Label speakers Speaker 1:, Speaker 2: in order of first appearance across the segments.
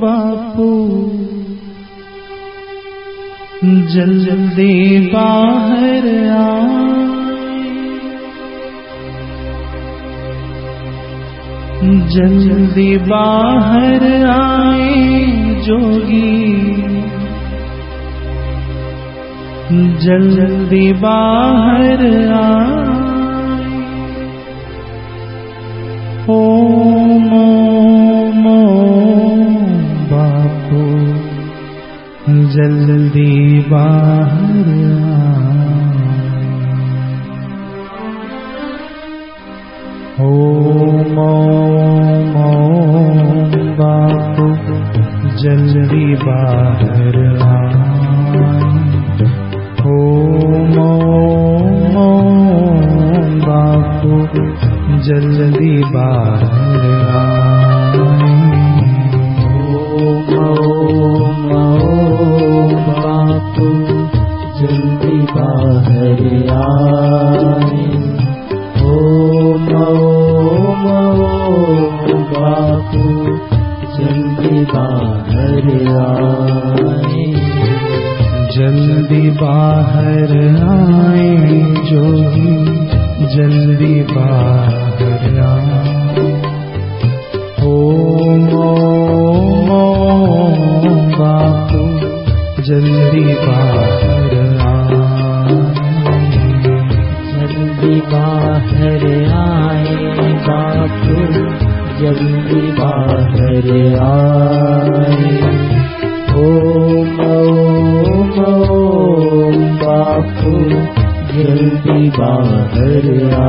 Speaker 1: बापू। जल्दी बाहर आए। जल्दी बाहर आए जोगी। जल्दी बाहर आए। ओम ओम ओम बापू जल्दी बाहर आए। ओम ओम ओम बापू जल्दी बाहर जल्दी बाहर
Speaker 2: जल्दी बाहर आए बापू जल्दी बाहर आए
Speaker 1: बाहर आ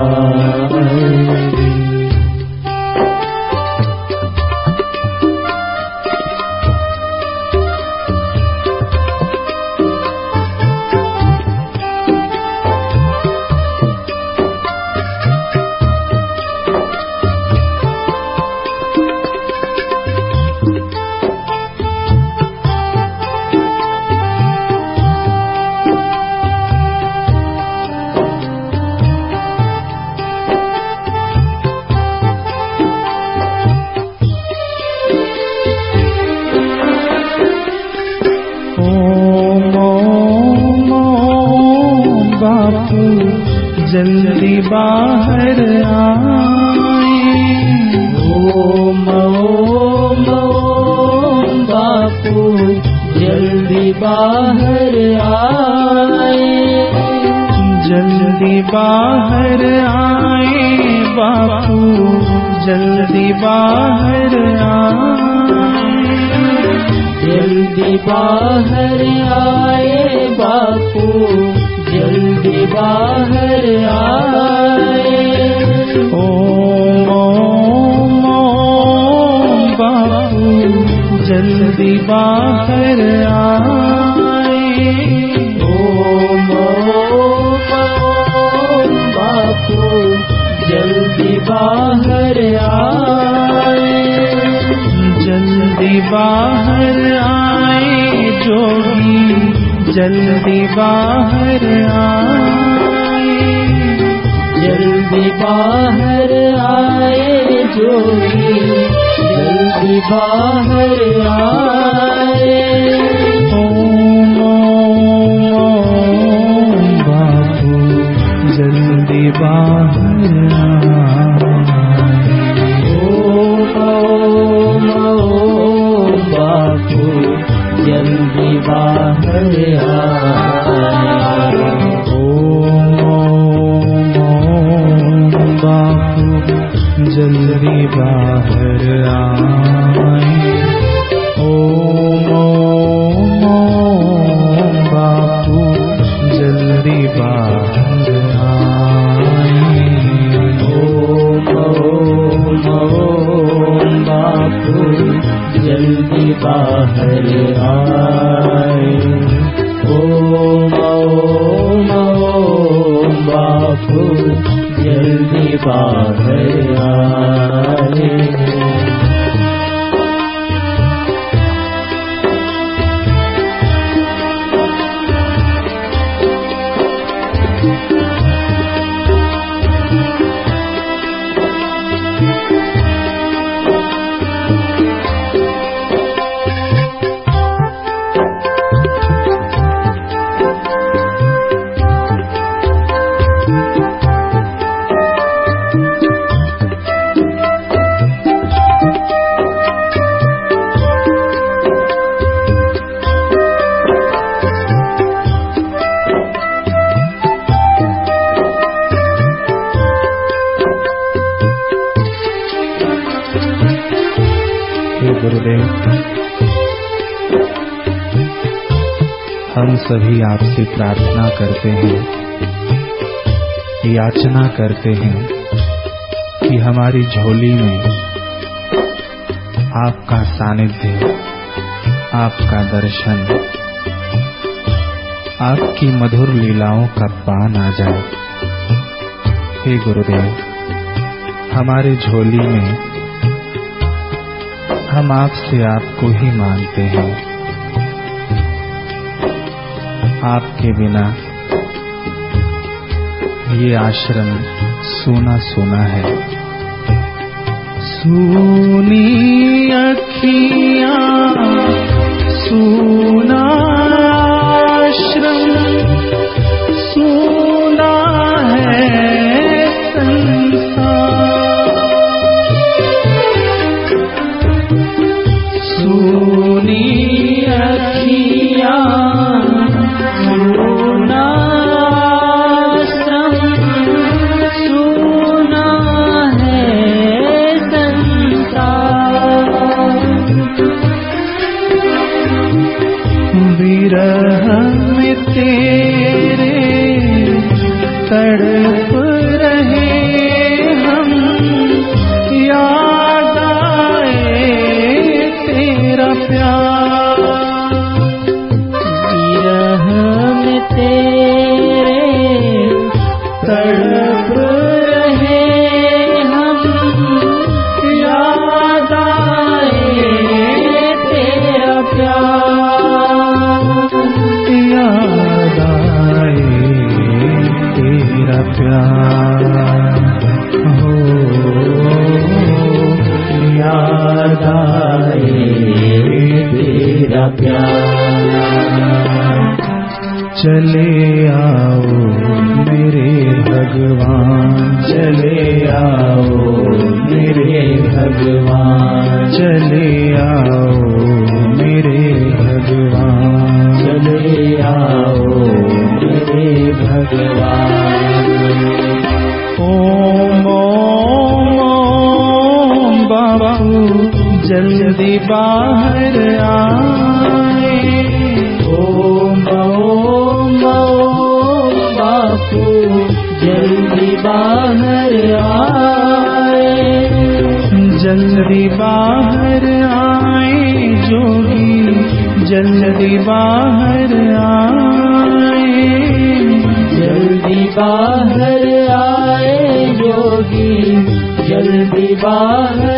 Speaker 1: जल्दी बाहर आए बापू, जल्दी बाहर आए।
Speaker 2: जल्दी बाहर आए बापू, जल्दी बाहर आए। जल्दी बाहर आए।
Speaker 1: जल्दी बाहर आए।
Speaker 2: जल्दी बाहर आए
Speaker 1: जोगी जल्दी बाहर आए। हम सभी आपसे प्रार्थना करते हैं, याचना करते हैं कि हमारी झोली में आपका सानिध्य, आपका दर्शन, आपकी मधुर लीलाओं का पान आ जाए। हे गुरुदेव, हमारे झोली में हम आपसे आपको ही मानते हैं। आपके बिना ये आश्रम सोना सोना है।
Speaker 2: सोनी अखियाँ, सूना प्यार हो याद आए चले आओ मेरे भगवान, चले आओ, मेरे भगवान, चले आओ, मेरे भगवान, चले आओ, मेरे भगवान। बाहर आए। ओम ओम ओम बापू, जल्दी बाहर आए। जल्दी बाहर आए, जोगी, जल्दी बाहर आए। जल्दी बाहर आए योगी जल्दी बाहर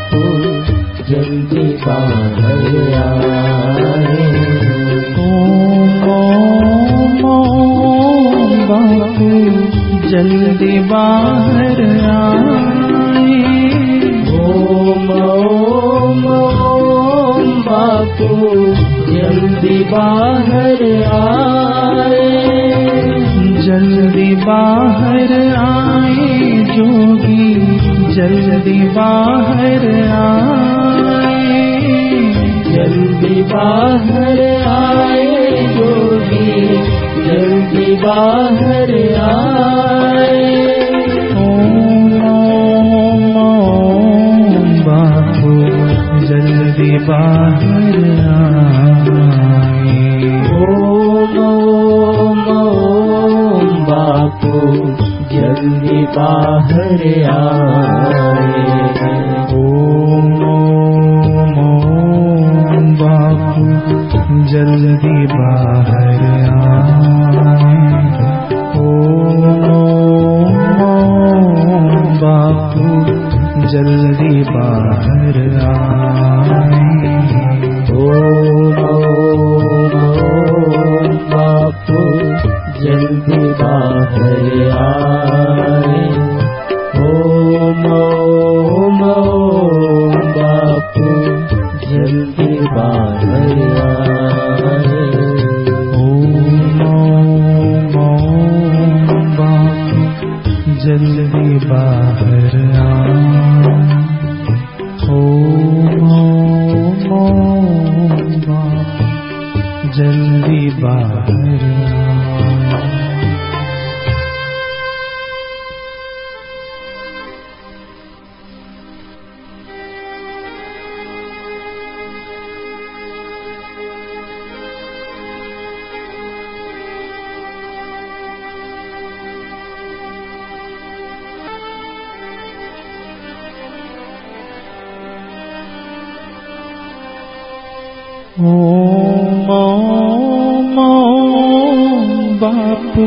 Speaker 2: बापू जल्दी बाहर आए। ओम ओम ओम बापू जल्दी बापू जल्दी
Speaker 1: जोगी जल्दी बाहर आए।
Speaker 2: जल्दी बाहर आए जोगी जल्दी बाहर आए।
Speaker 1: ओम ओम जल्दी बाहर
Speaker 2: पाहर आए
Speaker 1: ओम ओम ओम बापू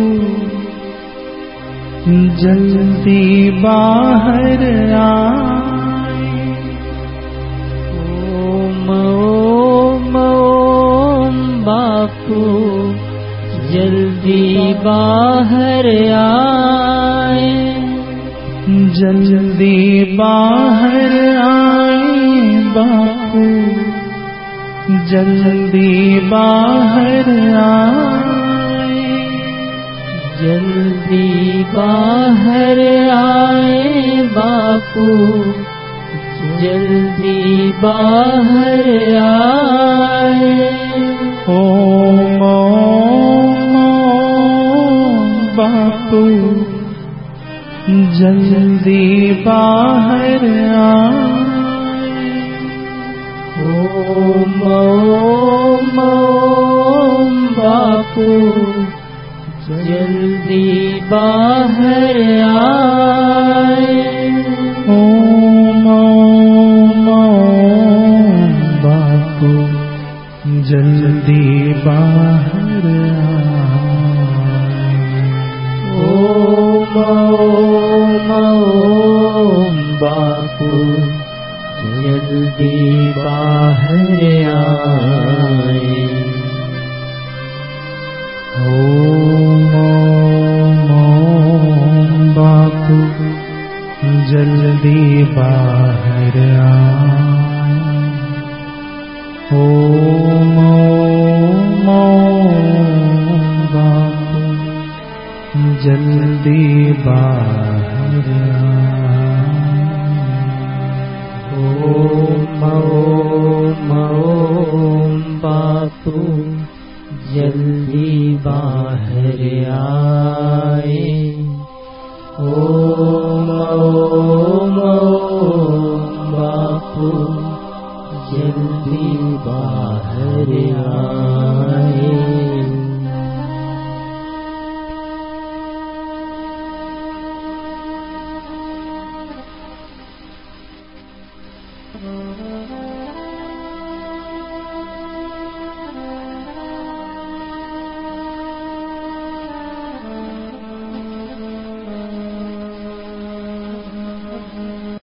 Speaker 1: जल्दी बाहर आए ओम ओम ओम बापू जल्दी बाहर आए
Speaker 2: जल्दी जल्दी बाहर आए।
Speaker 1: जल्दी बाहर आए बापू। जल्दी बाहर आए। ओम बापू। जल्दी बाहर आए।
Speaker 2: ओम ओम ओम बापू जल्दी बाहर आए
Speaker 1: ओम ओम ओम बापू जल्दी बाहर आए
Speaker 2: जल्दी बाहर आए
Speaker 1: ओम ओम। ओम बापू। जल्दी बाहर आए
Speaker 2: ओम दीपा
Speaker 1: हरे